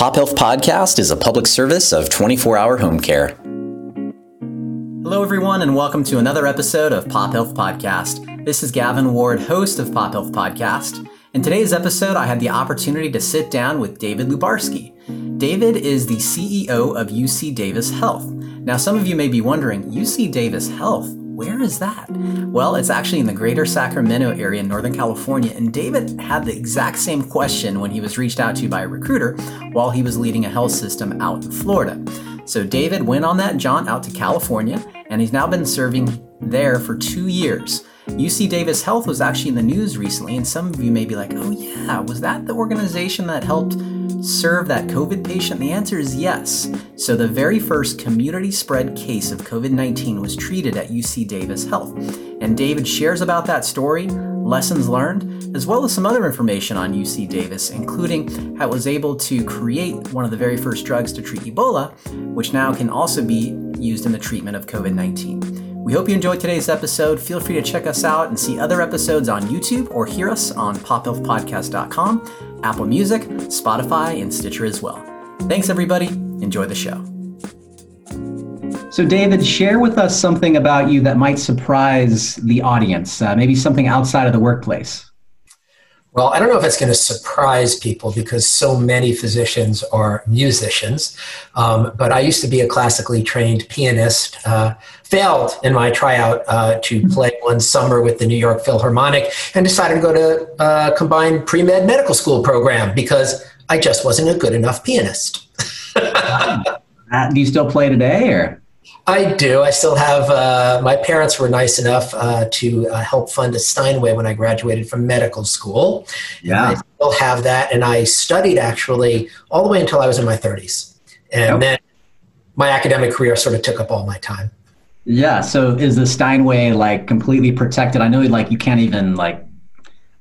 Pop Health Podcast is a public service of 24 hour home care. Hello, everyone, and welcome to another episode of Pop Health Podcast. This is Gavin Ward, host of Pop Health Podcast. In today's episode, I had the opportunity to sit down with David Lubarsky. David is the CEO of UC Davis Health. Now, some of you may be wondering UC Davis Health, where is that? Well, it's actually in the greater Sacramento area in Northern California, and David had the exact same question when he was reached out to by a recruiter while he was leading a health system out in Florida. So David went on that jaunt out to California, and he's now been serving there for two years. UC Davis Health was actually in the news recently, and some of you may be like, oh, yeah, was that the organization that helped serve that COVID patient? The answer is yes. So, the very first community spread case of COVID 19 was treated at UC Davis Health. And David shares about that story, lessons learned, as well as some other information on UC Davis, including how it was able to create one of the very first drugs to treat Ebola, which now can also be used in the treatment of COVID 19. We hope you enjoyed today's episode. Feel free to check us out and see other episodes on YouTube or hear us on pophealthpodcast.com, Apple Music, Spotify, and Stitcher as well. Thanks, everybody. Enjoy the show. So, David, share with us something about you that might surprise the audience, uh, maybe something outside of the workplace. Well, I don't know if it's going to surprise people because so many physicians are musicians. Um, but I used to be a classically trained pianist. Uh, failed in my tryout uh, to play one summer with the New York Philharmonic, and decided to go to uh, combined pre med medical school program because I just wasn't a good enough pianist. do you still play today, or? I do. I still have. Uh, my parents were nice enough uh, to uh, help fund a Steinway when I graduated from medical school. Yeah, and I still have that, and I studied actually all the way until I was in my 30s, and yep. then my academic career sort of took up all my time. Yeah. So is the Steinway like completely protected? I know, like you can't even like.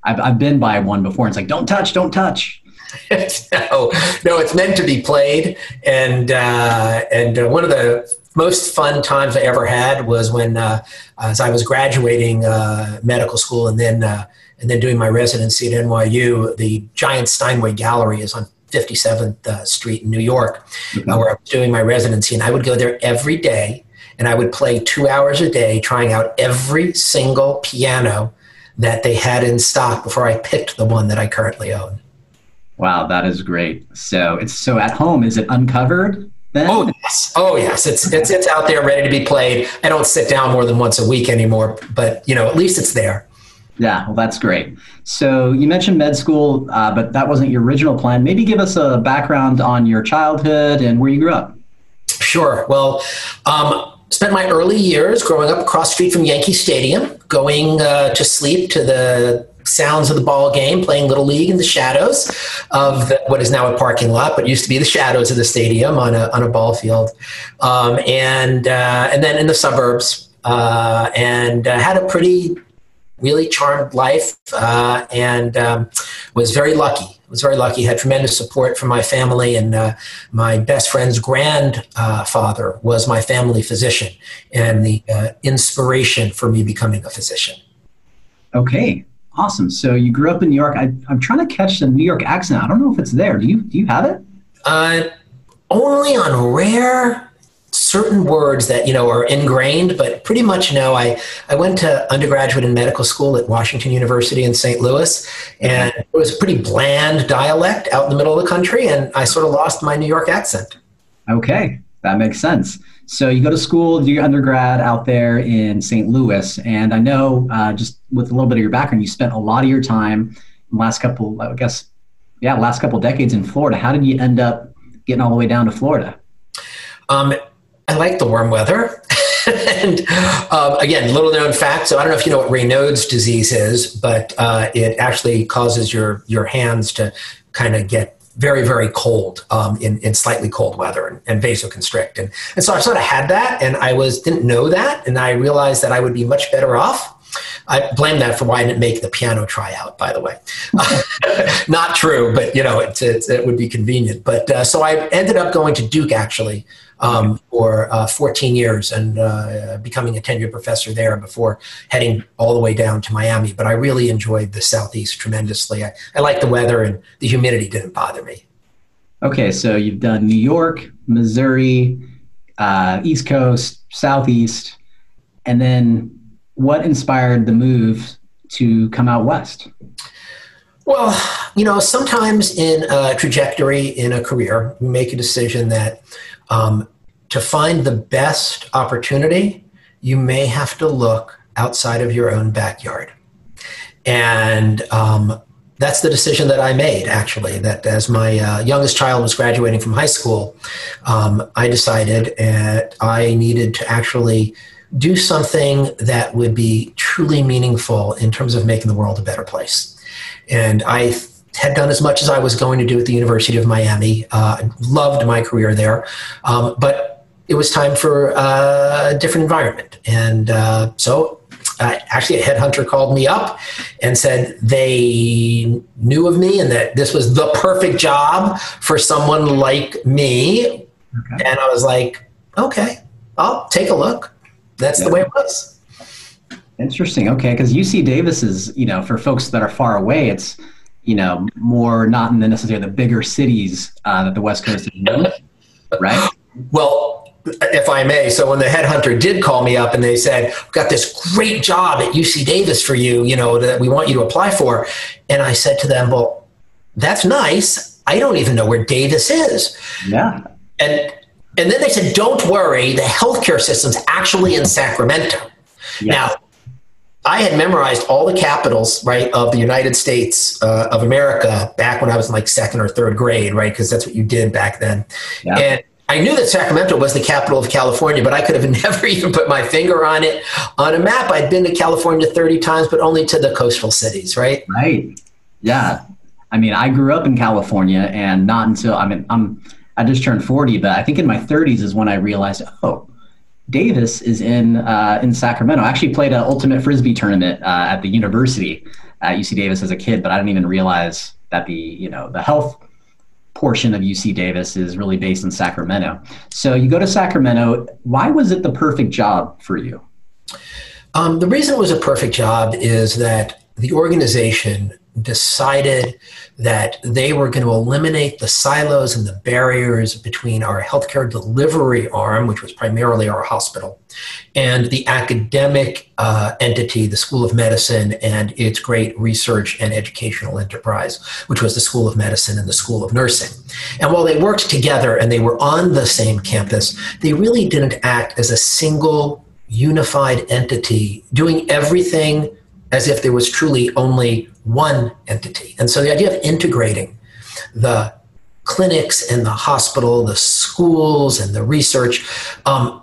I've I've been by one before. And it's like don't touch, don't touch. no, no, it's meant to be played, and uh, and uh, one of the most fun times I ever had was when, uh, as I was graduating uh, medical school and then uh, and then doing my residency at NYU, the giant Steinway Gallery is on 57th uh, Street in New York, mm-hmm. where I was doing my residency, and I would go there every day, and I would play two hours a day, trying out every single piano that they had in stock before I picked the one that I currently own. Wow, that is great. So it's so at home. Is it uncovered? Then? Oh yes, oh yes, it's it's it's out there ready to be played. I don't sit down more than once a week anymore, but you know at least it's there. Yeah, well, that's great. So you mentioned med school, uh, but that wasn't your original plan. Maybe give us a background on your childhood and where you grew up. Sure. Well, um, spent my early years growing up across street from Yankee Stadium, going uh, to sleep to the sounds of the ball game, playing little league in the shadows of the, what is now a parking lot, but used to be the shadows of the stadium on a on a ball field, um, and uh, and then in the suburbs, uh, and uh, had a pretty really charmed life, uh, and um, was very lucky. Was very lucky. Had tremendous support from my family, and uh, my best friend's grandfather was my family physician, and the uh, inspiration for me becoming a physician. Okay, Awesome. So you grew up in New York. I, am trying to catch the New York accent. I don't know if it's there. Do you do you have it? Uh, only on rare certain words that you know are ingrained, but pretty much no. I I went to undergraduate and medical school at Washington University in St. Louis, and it was a pretty bland dialect out in the middle of the country, and I sort of lost my New York accent. Okay, that makes sense. So you go to school, do your undergrad out there in St. Louis, and I know uh, just with a little bit of your background, you spent a lot of your time last couple, I guess, yeah, last couple decades in Florida. How did you end up getting all the way down to Florida? Um, I like the warm weather. and um, again, little known fact. So I don't know if you know what Raynaud's disease is, but uh, it actually causes your your hands to kind of get very, very cold um, in, in slightly cold weather and, and vasoconstrict. And, and so I sort of had that and I was didn't know that. And I realized that I would be much better off. I blame that for why I didn't make the piano tryout, by the way. Not true, but you know, it, it, it would be convenient. But uh, so I ended up going to Duke actually um, for uh, 14 years and uh, becoming a tenured professor there before heading all the way down to Miami. But I really enjoyed the Southeast tremendously. I, I like the weather and the humidity didn't bother me. Okay, so you've done New York, Missouri, uh, East Coast, Southeast, and then what inspired the move to come out west? Well, you know, sometimes in a trajectory in a career, you make a decision that um, to find the best opportunity, you may have to look outside of your own backyard. And um, that's the decision that I made, actually. That as my uh, youngest child was graduating from high school, um, I decided that I needed to actually do something that would be truly meaningful in terms of making the world a better place. And I had done as much as I was going to do at the University of Miami. Uh, loved my career there, um, but it was time for uh, a different environment. And uh, so, uh, actually, a headhunter called me up and said they knew of me and that this was the perfect job for someone like me. Okay. And I was like, okay, I'll take a look. That's yeah. the way it was. Interesting. Okay, because UC Davis is, you know, for folks that are far away, it's, you know, more not in the necessarily the bigger cities uh, that the West Coast is known, right? Well, if I may, so when the headhunter did call me up and they said, "We've got this great job at UC Davis for you, you know, that we want you to apply for," and I said to them, "Well, that's nice. I don't even know where Davis is." Yeah. And and then they said, "Don't worry, the healthcare system's actually in Sacramento." Yes. Now I had memorized all the capitals, right, of the United States uh, of America back when I was in like second or third grade, right, because that's what you did back then. Yeah. And I knew that Sacramento was the capital of California, but I could have never even put my finger on it on a map. I'd been to California 30 times, but only to the coastal cities, right? Right. Yeah. I mean, I grew up in California and not until I mean, I'm I just turned 40, but I think in my 30s is when I realized, oh, Davis is in uh, in Sacramento. I actually played an ultimate frisbee tournament uh, at the university at UC Davis as a kid, but I didn't even realize that the you know the health portion of UC Davis is really based in Sacramento. So you go to Sacramento. Why was it the perfect job for you? Um, the reason it was a perfect job is that the organization decided that they were going to eliminate the silos and the barriers between our healthcare delivery arm, which was primarily our hospital, and the academic uh, entity, the School of Medicine, and its great research and educational enterprise, which was the School of Medicine and the School of Nursing. And while they worked together and they were on the same campus, they really didn't act as a single unified entity doing everything as if there was truly only one entity. And so the idea of integrating the clinics and the hospital, the schools and the research, um,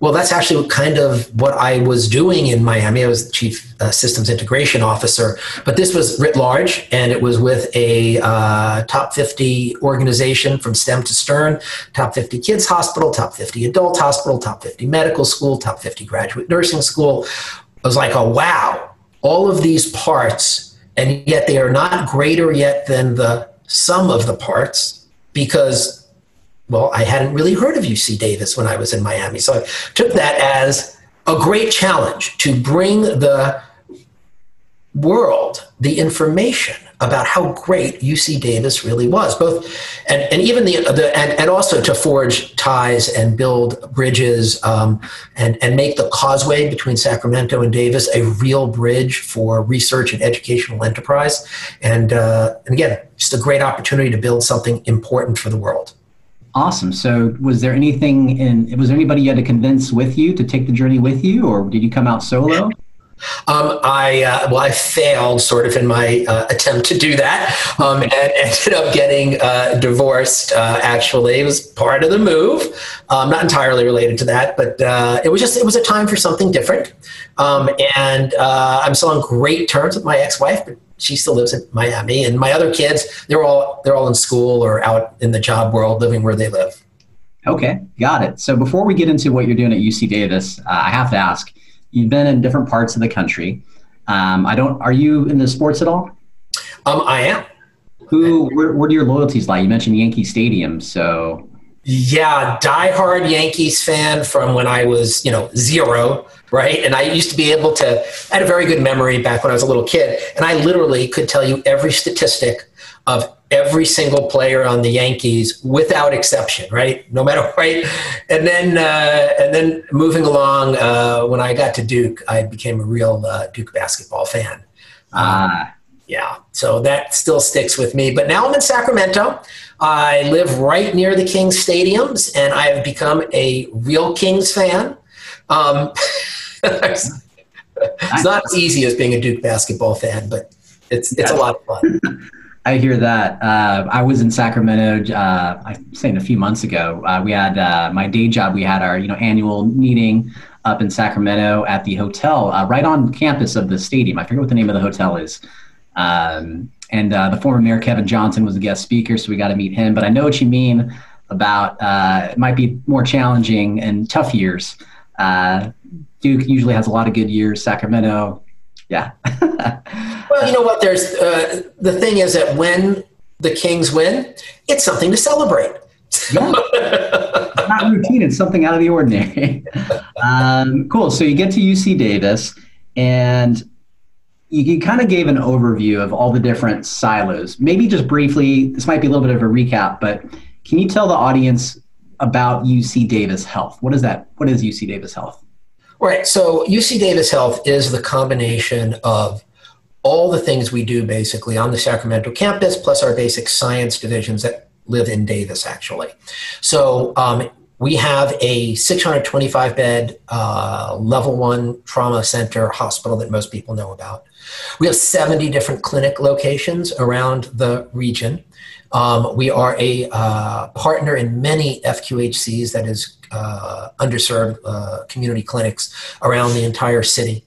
well, that's actually kind of what I was doing in Miami. I was the chief uh, systems integration officer, but this was writ large, and it was with a uh, top 50 organization from stem to stern top 50 kids hospital, top 50 adult hospital, top 50 medical school, top 50 graduate nursing school. I was like, oh, wow, all of these parts, and yet they are not greater yet than the sum of the parts because, well, I hadn't really heard of UC Davis when I was in Miami. So I took that as a great challenge to bring the world the information about how great UC Davis really was, both and, and even the, the and, and also to forge ties and build bridges um, and and make the causeway between Sacramento and Davis a real bridge for research and educational enterprise, and uh, and again, just a great opportunity to build something important for the world. Awesome. So, was there anything in? Was there anybody you had to convince with you to take the journey with you, or did you come out solo? Um, I uh, well, I failed sort of in my uh, attempt to do that, um, and ended up getting uh, divorced. Uh, actually, it was part of the move, um, not entirely related to that, but uh, it was just it was a time for something different. Um, and uh, I'm still on great terms with my ex-wife, but she still lives in Miami, and my other kids they're all they're all in school or out in the job world, living where they live. Okay, got it. So before we get into what you're doing at UC Davis, I have to ask You've been in different parts of the country. Um, I don't. Are you in the sports at all? Um, I am. Who? Where, what are your loyalties like? You mentioned Yankee Stadium, so. Yeah, diehard Yankees fan from when I was, you know, zero, right? And I used to be able to. I had a very good memory back when I was a little kid, and I literally could tell you every statistic of every single player on the Yankees without exception, right? No matter right. And then uh, and then moving along, uh, when I got to Duke, I became a real uh, Duke basketball fan. Ah. Yeah, so that still sticks with me. But now I'm in Sacramento. I live right near the Kings stadiums, and I have become a real Kings fan. Um, it's not as easy as being a Duke basketball fan, but it's it's a lot of fun. I hear that. Uh, I was in Sacramento. Uh, I was saying a few months ago. Uh, we had uh, my day job. We had our you know annual meeting up in Sacramento at the hotel uh, right on campus of the stadium. I forget what the name of the hotel is. Um, and uh, the former mayor Kevin Johnson was the guest speaker, so we got to meet him. But I know what you mean about it might be more challenging and tough years. Duke usually has a lot of good years. Sacramento, yeah. well, you know what? There's uh, the thing is that when the Kings win, it's something to celebrate. yeah. It's not routine. It's something out of the ordinary. Um, cool. So you get to UC Davis, and you, you kind of gave an overview of all the different silos. Maybe just briefly, this might be a little bit of a recap, but can you tell the audience about UC Davis Health? What is that? What is UC Davis Health? Right. So UC Davis Health is the combination of all the things we do basically on the Sacramento campus, plus our basic science divisions that live in Davis, actually. So um, we have a 625 bed uh, level one trauma center hospital that most people know about. We have 70 different clinic locations around the region. Um, we are a uh, partner in many FQHCs, that is, uh, underserved uh, community clinics around the entire city.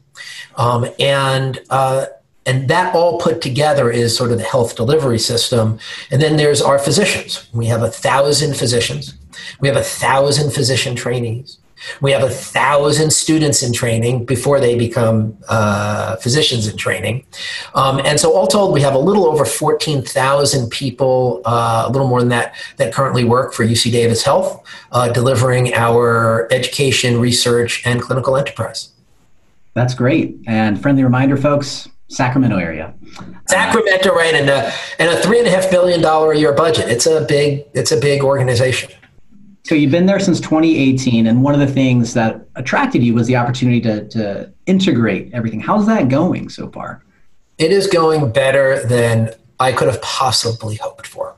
Um, and uh, and that all put together is sort of the health delivery system. And then there's our physicians. We have a thousand physicians. We have a thousand physician trainees. We have a thousand students in training before they become uh, physicians in training. Um, and so, all told, we have a little over 14,000 people, uh, a little more than that, that currently work for UC Davis Health, uh, delivering our education, research, and clinical enterprise. That's great. And friendly reminder, folks Sacramento area. Sacramento, right, and a, and a three and a half billion dollar a year budget. It's a big, it's a big organization. So you've been there since 2018, and one of the things that attracted you was the opportunity to, to integrate everything. How's that going so far? It is going better than I could have possibly hoped for.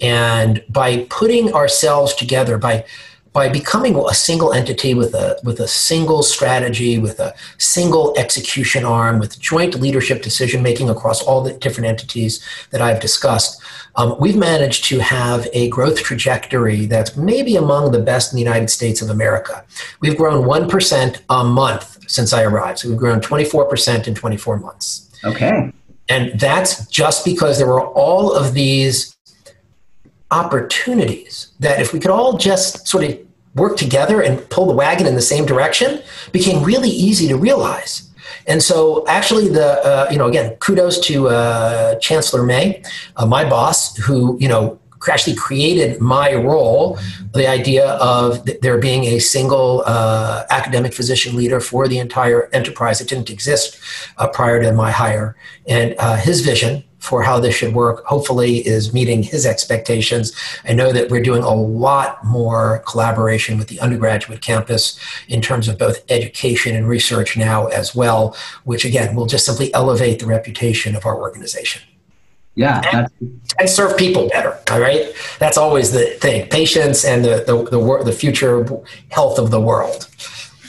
And by putting ourselves together, by by becoming a single entity with a with a single strategy, with a single execution arm, with joint leadership decision making across all the different entities that I've discussed, um, we've managed to have a growth trajectory that's maybe among the best in the United States of America. We've grown one percent a month since I arrived. So we've grown twenty four percent in twenty four months. Okay. And that's just because there were all of these opportunities that if we could all just sort of work together and pull the wagon in the same direction became really easy to realize. And so, actually, the uh, you know again, kudos to uh, Chancellor May, uh, my boss, who you know actually created my role, the idea of there being a single uh, academic physician leader for the entire enterprise. It didn't exist uh, prior to my hire, and uh, his vision for how this should work hopefully is meeting his expectations. I know that we're doing a lot more collaboration with the undergraduate campus in terms of both education and research now as well, which again will just simply elevate the reputation of our organization. Yeah, and, and, serve people better. All right, that's always the thing: patients and the the the, the future health of the world.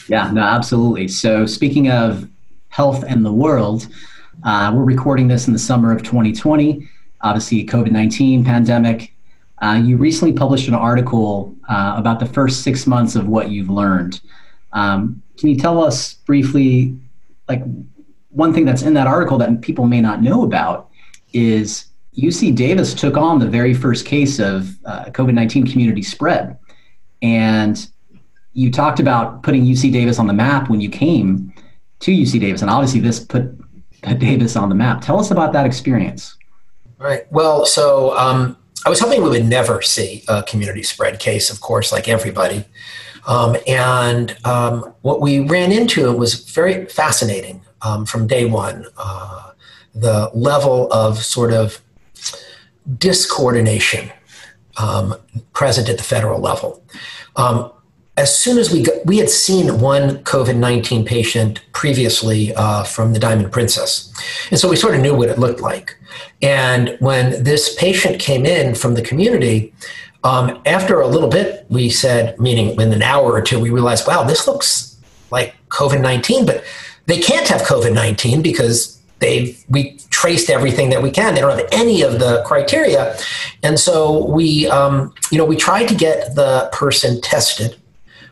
Yeah, no, absolutely. So, speaking of health and the world, uh, we're recording this in the summer of 2020, obviously, COVID 19 pandemic. Uh, you recently published an article uh, about the first six months of what you've learned. Um, can you tell us briefly, like, one thing that's in that article that people may not know about is UC Davis took on the very first case of uh, COVID 19 community spread. And you talked about putting UC Davis on the map when you came to UC Davis. And obviously, this put Davis on the map. Tell us about that experience. Right. Well, so um, I was hoping we would never see a community spread case, of course, like everybody. Um, and um, what we ran into was very fascinating um, from day one. Uh, the level of sort of discoordination um, present at the federal level. Um, as soon as we got, we had seen one COVID nineteen patient previously uh, from the Diamond Princess, and so we sort of knew what it looked like. And when this patient came in from the community, um, after a little bit, we said, meaning in an hour or two, we realized, wow, this looks like COVID nineteen, but they can't have COVID nineteen because they we traced everything that we can. They don't have any of the criteria, and so we um, you know we tried to get the person tested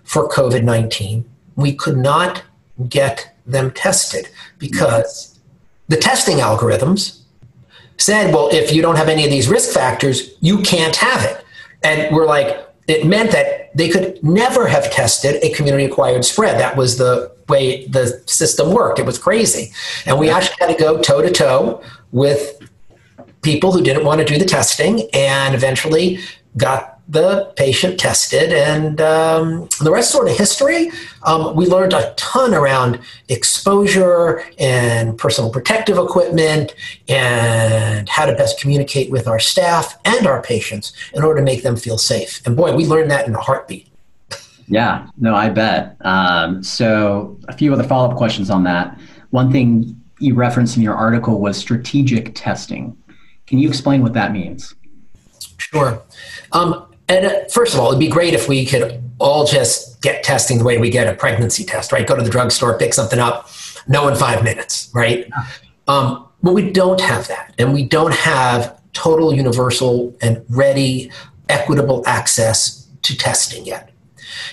for COVID nineteen. We could not get them tested because the testing algorithms said, well, if you don't have any of these risk factors, you can't have it. And we're like, it meant that they could never have tested a community acquired spread. That was the way the system worked. It was crazy. And we actually had to go toe to toe with people who didn't want to do the testing and eventually got the patient tested, and um, the rest sort of history. Um, we learned a ton around exposure and personal protective equipment and how to best communicate with our staff and our patients in order to make them feel safe. And boy, we learned that in a heartbeat. Yeah, no, I bet. Um, so, a few other follow up questions on that. One thing you referenced in your article was strategic testing. Can you explain what that means? Sure. Um, and uh, first of all, it'd be great if we could all just get testing the way we get a pregnancy test, right? Go to the drugstore, pick something up, know in five minutes, right? Um, but we don't have that. And we don't have total, universal, and ready, equitable access to testing yet.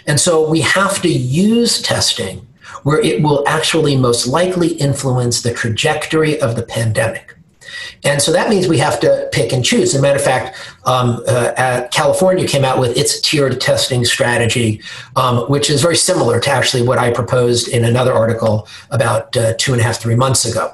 And so we have to use testing where it will actually most likely influence the trajectory of the pandemic. And so that means we have to pick and choose. As a matter of fact, um, uh, California came out with its tiered testing strategy, um, which is very similar to actually what I proposed in another article about uh, two and a half, three months ago.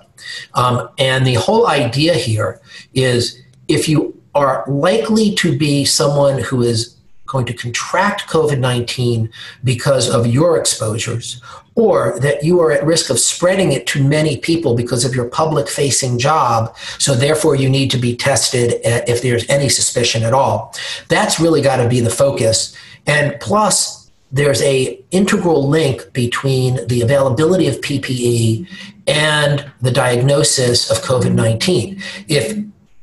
Um, and the whole idea here is if you are likely to be someone who is going to contract COVID 19 because of your exposures, or that you are at risk of spreading it to many people because of your public facing job. So, therefore, you need to be tested uh, if there's any suspicion at all. That's really got to be the focus. And plus, there's a integral link between the availability of PPE and the diagnosis of COVID-19. If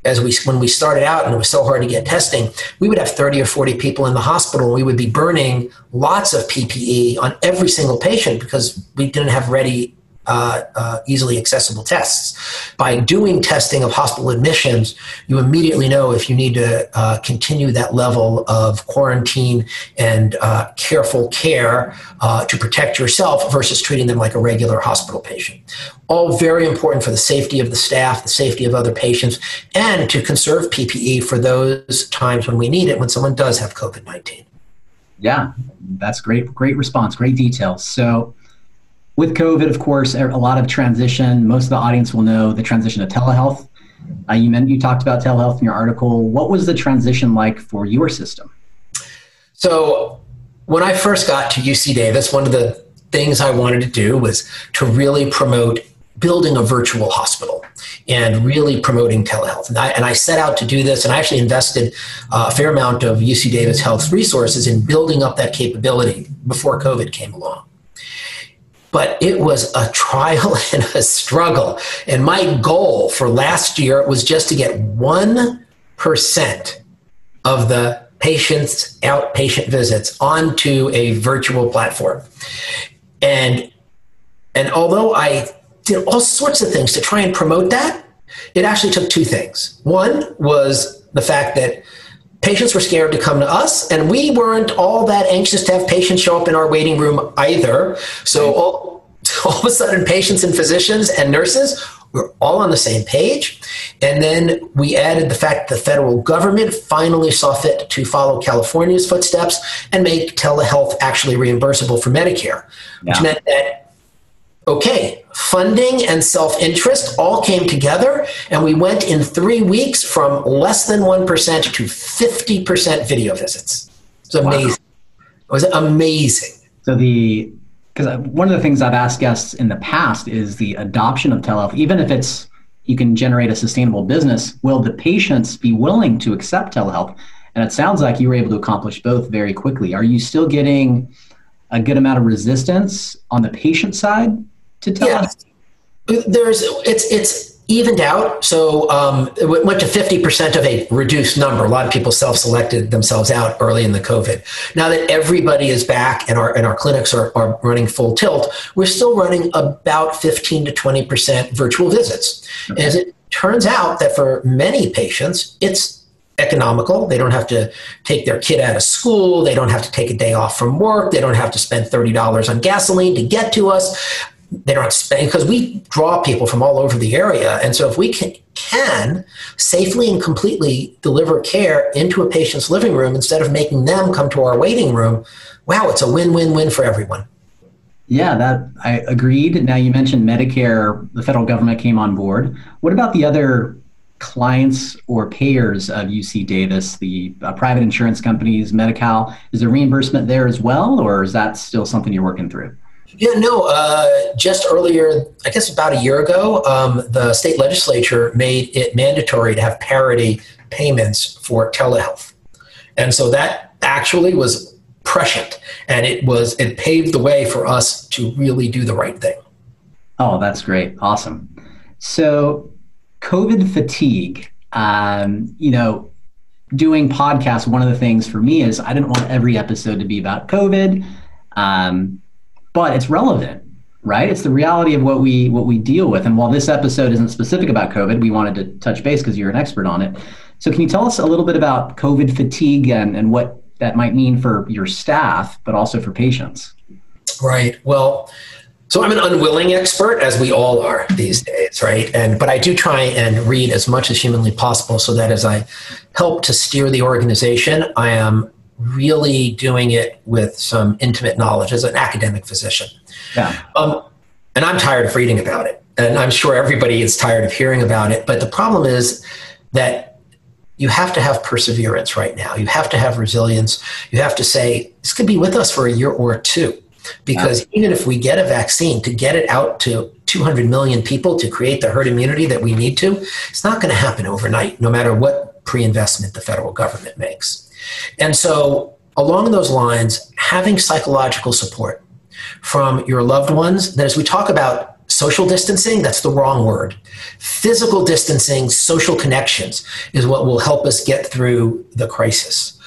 as we when we started out and it was so hard to get testing, we would have 30 or 40 people in the hospital and we would be burning lots of PPE on every single patient because we didn't have ready uh, uh, easily accessible tests. By doing testing of hospital admissions, you immediately know if you need to uh, continue that level of quarantine and uh, careful care uh, to protect yourself versus treating them like a regular hospital patient. All very important for the safety of the staff, the safety of other patients, and to conserve PPE for those times when we need it when someone does have COVID 19. Yeah, that's great. Great response. Great details. So, with COVID, of course, a lot of transition. Most of the audience will know the transition to telehealth. Uh, you meant you talked about telehealth in your article. What was the transition like for your system? So, when I first got to UC Davis, one of the things I wanted to do was to really promote building a virtual hospital and really promoting telehealth. And I, and I set out to do this, and I actually invested uh, a fair amount of UC Davis Health's resources in building up that capability before COVID came along but it was a trial and a struggle. And my goal for last year was just to get 1% of the patients' outpatient visits onto a virtual platform. And, and although I did all sorts of things to try and promote that, it actually took two things. One was the fact that patients were scared to come to us, and we weren't all that anxious to have patients show up in our waiting room either. So all, all of a sudden, patients and physicians and nurses were all on the same page. And then we added the fact that the federal government finally saw fit to follow California's footsteps and make telehealth actually reimbursable for Medicare, yeah. which meant that okay, funding and self interest all came together, and we went in three weeks from less than 1% to 50% video visits. It was amazing. Wow. It was amazing. So, the because one of the things I've asked guests in the past is the adoption of telehealth, even if it's you can generate a sustainable business, will the patients be willing to accept telehealth? And it sounds like you were able to accomplish both very quickly. Are you still getting a good amount of resistance on the patient side to telehealth? Yeah. There's it's it's evened out. So um, it went to 50% of a reduced number. A lot of people self-selected themselves out early in the COVID. Now that everybody is back and our, and our clinics are, are running full tilt, we're still running about 15 to 20% virtual visits. Okay. As it turns out that for many patients, it's economical. They don't have to take their kid out of school. They don't have to take a day off from work. They don't have to spend $30 on gasoline to get to us they don't spend because we draw people from all over the area and so if we can, can safely and completely deliver care into a patient's living room instead of making them come to our waiting room wow it's a win-win-win for everyone. Yeah that i agreed. Now you mentioned medicare the federal government came on board. What about the other clients or payers of uc davis the uh, private insurance companies Medi-Cal? Is there reimbursement there as well or is that still something you're working through yeah, no. Uh, just earlier, I guess about a year ago, um, the state legislature made it mandatory to have parity payments for telehealth, and so that actually was prescient, and it was it paved the way for us to really do the right thing. Oh, that's great! Awesome. So, COVID fatigue. Um, you know, doing podcasts. One of the things for me is I didn't want every episode to be about COVID. Um, but it's relevant right? It's the reality of what we what we deal with. And while this episode isn't specific about covid we wanted to touch base because you're an expert on it. So can you tell us a little bit about covid fatigue and, and what that might mean for your staff but also for patients? Right. Well so i'm an unwilling expert as we all are these days right? And but i do try and read as much as humanly possible so that as i help to steer the organization i am really doing it with some intimate knowledge as an academic physician. Yeah. Um, and I'm tired of reading about it. And I'm sure everybody is tired of hearing about it. But the problem is that you have to have perseverance right now. You have to have resilience. You have to say, this could be with us for a year or two. Because yeah. even if we get a vaccine, to get it out to 200 million people to create the herd immunity that we need to, it's not going to happen overnight, no matter what pre investment the federal government makes. And so, along those lines, having psychological support from your loved ones, that as we talk about social distancing, that's the wrong word. Physical distancing, social connections is what will help us get through the crisis.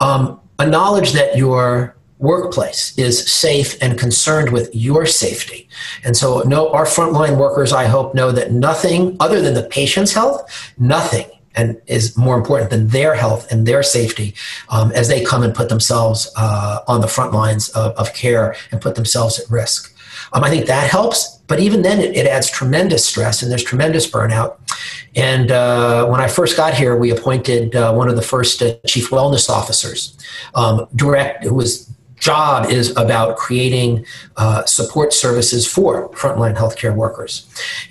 Um, a knowledge that your workplace is safe and concerned with your safety. And so no our frontline workers I hope know that nothing other than the patient's health, nothing and is more important than their health and their safety um, as they come and put themselves uh, on the front lines of, of, care and put themselves at risk. Um, I think that helps, but even then, it, it, adds tremendous stress and there's tremendous burnout. And uh, when I first got here, we appointed uh, one of the first uh, chief wellness officers, um, direct, who was job is about creating uh, support services for frontline healthcare workers.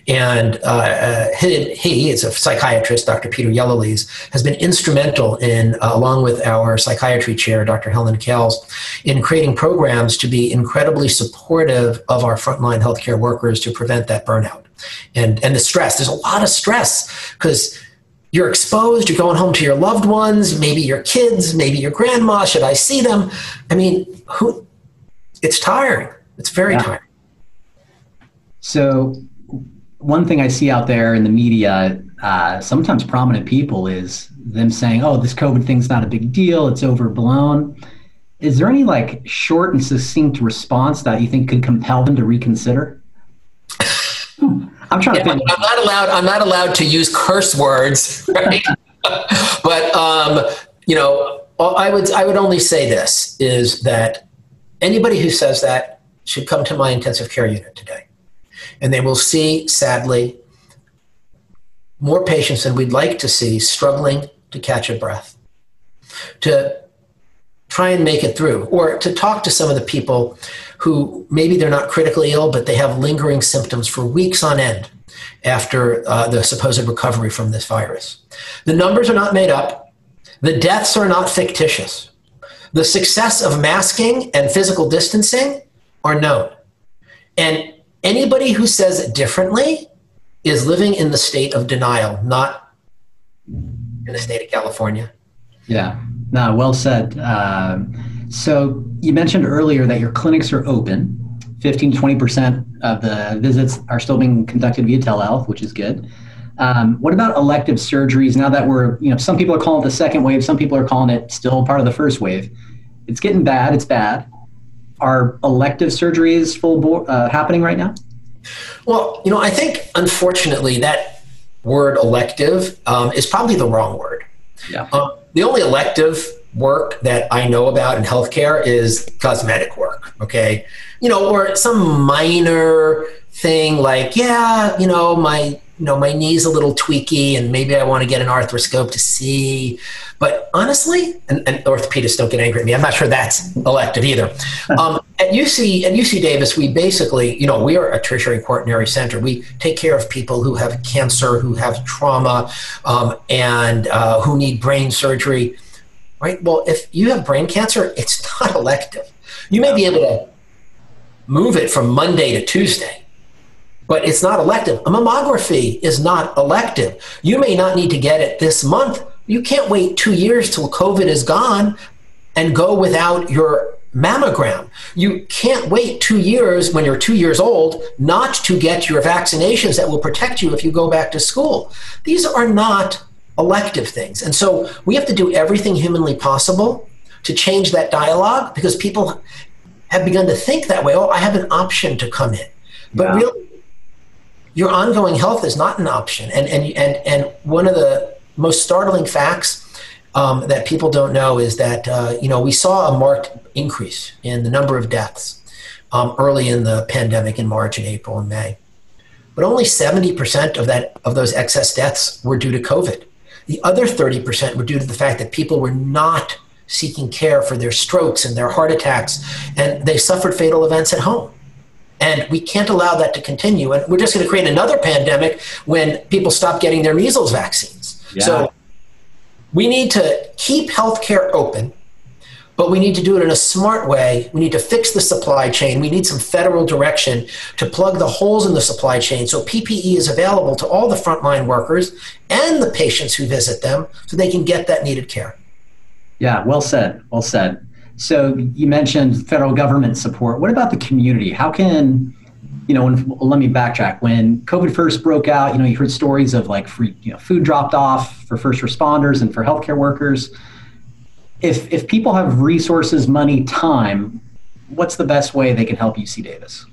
And uh, uh he, he, is a psychiatrist, Dr. Peter Yellowlees, has been instrumental in, uh, along with our psychiatry chair, Dr. Helen Kales, in creating programs to be incredibly supportive of our frontline healthcare workers to prevent that burnout and, and the stress. There's a lot of stress because you're exposed, you're going home to your loved ones, maybe your kids, maybe your grandma. Should I see them? I mean, who? It's tiring. It's very yeah. tiring. So, one thing I see out there in the media, uh, sometimes prominent people, is them saying, "Oh, this COVID thing's not a big deal. It's overblown." Is there any like short and succinct response that you think could compel them to reconsider? I'm trying yeah, to think. I'm not allowed. I'm not allowed to use curse words, right? but um, you know, I would I would only say this is that anybody who says that should come to my intensive care unit today, and they will see, sadly, more patients than we'd like to see struggling to catch a breath, to try and make it through, or to talk to some of the people who maybe they're not critically ill, but they have lingering symptoms for weeks on end after uh, the supposed recovery from this virus. The numbers are not made up, the deaths are not fictitious. The success of masking and physical distancing are known. And anybody who says differently is living in the state of denial, not in the state of California. Yeah, no, well said. Uh, so you mentioned earlier that your clinics are open. 15 to 20% of the visits are still being conducted via telehealth, which is good. Um, what about elective surgeries now that we're, you know, some people are calling it the second wave, some people are calling it still part of the first wave. It's getting bad, it's bad. Are elective surgeries full bo- uh, happening right now? Well, you know, I think unfortunately that word elective um, is probably the wrong word. Yeah. Uh, the only elective work that I know about in healthcare is cosmetic work. Okay, you know, or some minor thing like, yeah, you know, my you know my knee's a little tweaky and maybe I want to get an arthroscope to see. But honestly, and, and orthopedists don't get angry at me. I'm not sure that's elective either. Um, at UC at UC Davis, we basically, you know, we are a tertiary quaternary center. We take care of people who have cancer, who have trauma, um, and uh, who need brain surgery right? Well, if you have brain cancer, it's not elective. You may be able to move it from Monday to Tuesday, but it's not elective. A mammography is not elective. You may not need to get it this month. You can't wait two years till COVID is gone and go without your mammogram. You can't wait two years when you're two years old not to get your vaccinations that will protect you if you go back to school. These are not elective things. And so we have to do everything humanly possible to change that dialogue because people have begun to think that way. Oh, I have an option to come in. But yeah. really, your ongoing health is not an option. And, and, and, and one of the most startling facts um, that people don't know is that, uh, you know, we saw a marked increase in the number of deaths um, early in the pandemic in March and April and May. But only 70% of that of those excess deaths were due to COVID. The other 30% were due to the fact that people were not seeking care for their strokes and their heart attacks, and they suffered fatal events at home. And we can't allow that to continue. And we're just going to create another pandemic when people stop getting their measles vaccines. Yeah. So we need to keep healthcare open but we need to do it in a smart way. We need to fix the supply chain. We need some federal direction to plug the holes in the supply chain so PPE is available to all the frontline workers and the patients who visit them so they can get that needed care. Yeah, well said. Well said. So you mentioned federal government support. What about the community? How can you know, when, let me backtrack. When COVID first broke out, you know, you heard stories of like free, you know, food dropped off for first responders and for healthcare workers if if people have resources, money, time, what's the best way they can help UC Davis?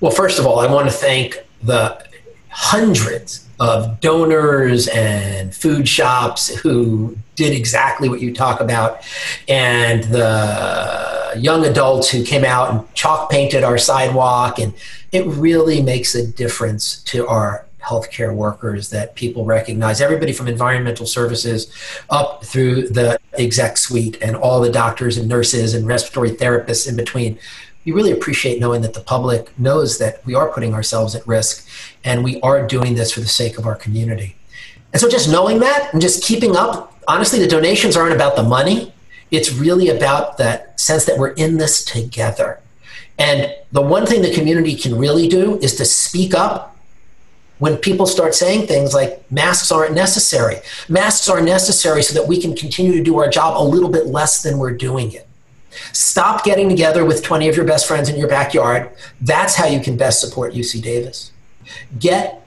Well, first of all, I want to thank the hundreds of donors and food shops who did exactly what you talk about, and the young adults who came out and chalk painted our sidewalk. And it really makes a difference to our healthcare workers that people recognize, everybody from environmental services up through the exec suite and all the doctors and nurses and respiratory therapists in between. We really appreciate knowing that the public knows that we are putting ourselves at risk and we are doing this for the sake of our community. And so just knowing that and just keeping up, honestly, the donations aren't about the money. It's really about that sense that we're in this together. And the one thing the community can really do is to speak up when people start saying things like masks aren't necessary. Masks are necessary so that we can continue to do our job a little bit less than we're doing it. Stop getting together with 20 of your best friends in your backyard. That's how you can best support UC Davis. Get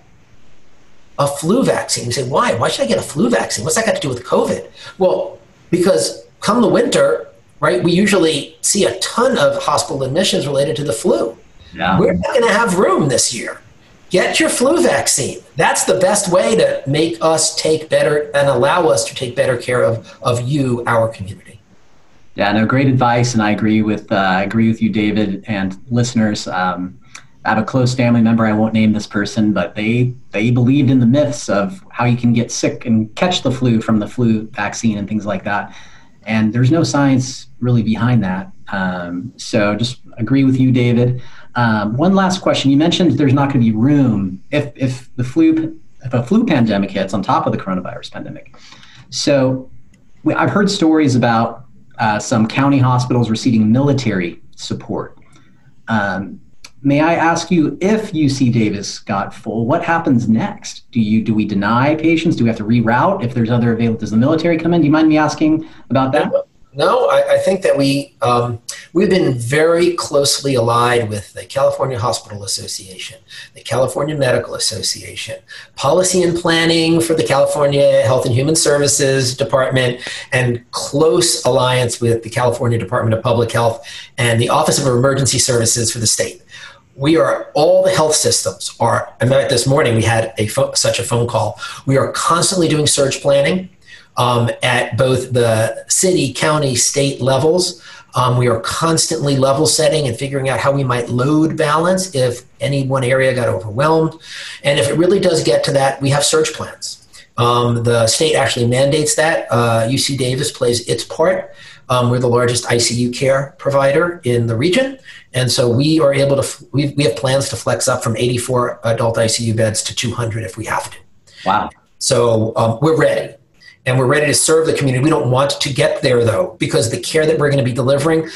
a flu vaccine. You say, why? Why should I get a flu vaccine? What's that got to do with COVID? Well, because come the winter, right, we usually see a ton of hospital admissions related to the flu. Yeah. We're not going to have room this year get your flu vaccine. That's the best way to make us take better and allow us to take better care of, of you, our community. Yeah, no, great advice, and I agree with uh, I agree with you, David, and listeners. Um, I have a close family member. I won't name this person, but they they believed in the myths of how you can get sick and catch the flu from the flu vaccine and things like that. And there's no science really behind that. Um, so just agree with you, David. Um, one last question. You mentioned there's not going to be room if, if the flu if a flu pandemic hits on top of the coronavirus pandemic. So we, I've heard stories about uh, some county hospitals receiving military support. Um, may I ask you if UC Davis got full, what happens next? Do you do we deny patients? Do we have to reroute if there's other available? Does the military come in? Do you mind me asking about that? No, I, I think that we um, we've been very closely allied with the California Hospital Association, the California Medical Association, policy and planning for the California Health and Human Services Department, and close alliance with the California Department of Public Health and the Office of Emergency Services for the state. We are all the health systems are. I met this morning. We had a such a phone call. We are constantly doing surge planning um, at both the city, county, state levels. Um, we are constantly level setting and figuring out how we might load balance if any one area got overwhelmed. And if it really does get to that, we have surge plans. Um, the state actually mandates that. Uh, UC Davis plays its part. Um, we're the largest ICU care provider in the region. And so we are able to, we, we have plans to flex up from 84 adult ICU beds to 200 if we have to. Wow. So um, we're ready and we're ready to serve the community. We don't want to get there though, because the care that we're going to be delivering,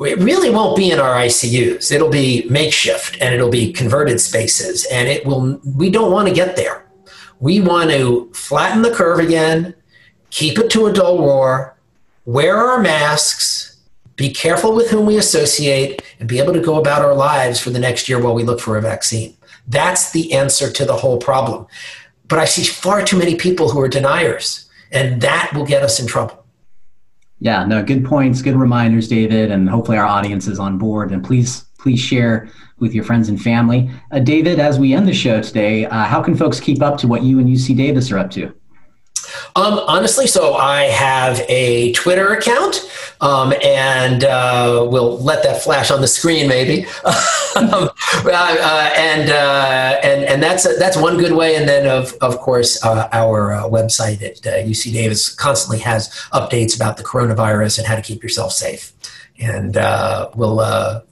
it really won't be in our ICUs. It'll be makeshift and it'll be converted spaces, and it will. We don't want to get there. We want to flatten the curve again, keep it to a dull roar, wear our masks, be careful with whom we associate, and be able to go about our lives for the next year while we look for a vaccine. That's the answer to the whole problem. But I see far too many people who are deniers, and that will get us in trouble. Yeah, no, good points, good reminders, David, and hopefully our audience is on board. And please, please share with your friends and family. Uh, David, as we end the show today, uh, how can folks keep up to what you and UC Davis are up to? Um, honestly, so I have a Twitter account, um, and uh, we'll let that flash on the screen, maybe. um, uh, uh, and uh, and and that's that's one good way. And then, of of course, uh, our uh, website at UC Davis constantly has updates about the coronavirus and how to keep yourself safe. And we'll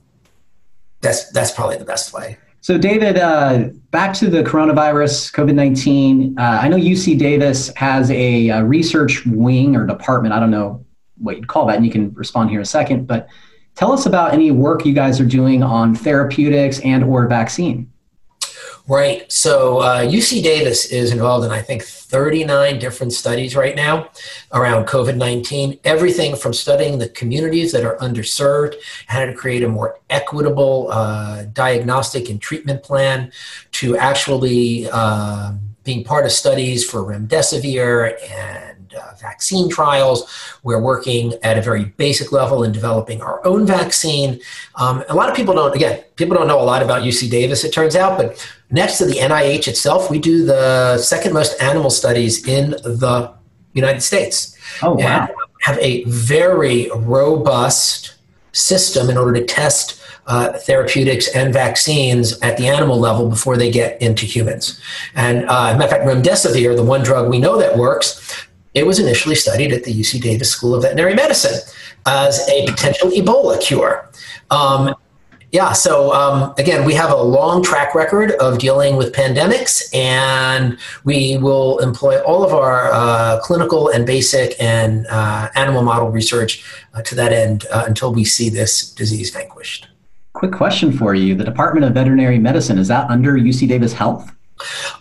that's that's probably the best way. So, David, uh, back to the coronavirus, COVID 19. Uh, I know UC Davis has a, a, research wing or department. I don't know what you'd call that, and you can respond here in a second. But tell us about any work you guys are doing on therapeutics and or vaccine. Right. So uh, UC Davis is involved in, I think, 39 different studies right now around COVID 19. Everything from studying the communities that are underserved, how to create a more equitable uh, diagnostic and treatment plan, to actually uh, being part of studies for remdesivir and uh, vaccine trials. We're working at a very basic level in developing our own vaccine. Um, a lot of people don't, again, people don't know a lot about UC Davis, it turns out, but next to the NIH itself, we do the second most animal studies in the United States. Oh, wow. have a very robust system in order to test uh, therapeutics and vaccines at the animal level before they get into humans. And uh, matter of fact, remdesivir, the one drug we know that works, it was initially studied at the UC Davis School of Veterinary Medicine as a potential Ebola cure. Um, yeah, so um, again, we have a long track record of dealing with pandemics, and we will employ all of our uh, clinical and basic and uh, animal model research uh, to that end uh, until we see this disease vanquished. Quick question for you The Department of Veterinary Medicine, is that under UC Davis Health?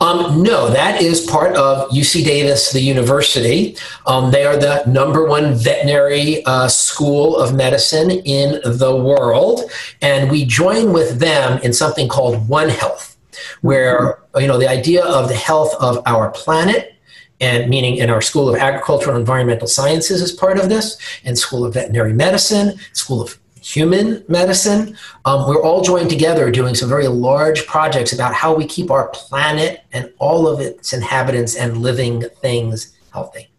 Um, no, that is part of UC Davis, the university. Um, they are the number one veterinary uh, school of medicine in the world, and we join with them in something called One Health, where you know the idea of the health of our planet. And meaning in our School of Agricultural and Environmental Sciences is part of this, and School of Veterinary Medicine, School of human medicine. Um, we're all joined together doing some very large projects about how we keep our planet and all of its inhabitants and living things healthy.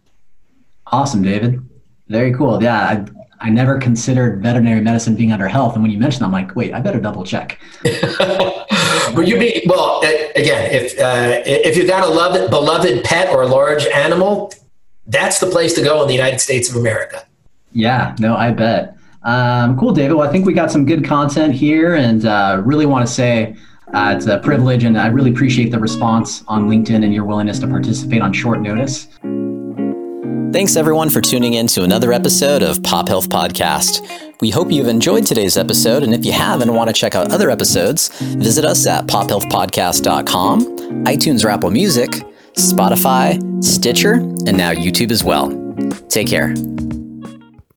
Awesome, David. Very cool. Yeah, I, I never considered veterinary medicine being under health, and when you mentioned, I'm like, wait, I better double check. But you be well again. If uh, if you've got a loved, beloved pet or a large animal, that's the place to go in the United States of America. Yeah, no, I bet. Um, cool, David. Well, I think we got some good content here, and uh, really want to say uh, it's a privilege, and I really appreciate the response on LinkedIn and your willingness to participate on short notice. Thanks everyone for tuning in to another episode of Pop Health Podcast. We hope you've enjoyed today's episode, and if you have and want to check out other episodes, visit us at pophealthpodcast.com, iTunes or Apple Music, Spotify, Stitcher, and now YouTube as well. Take care.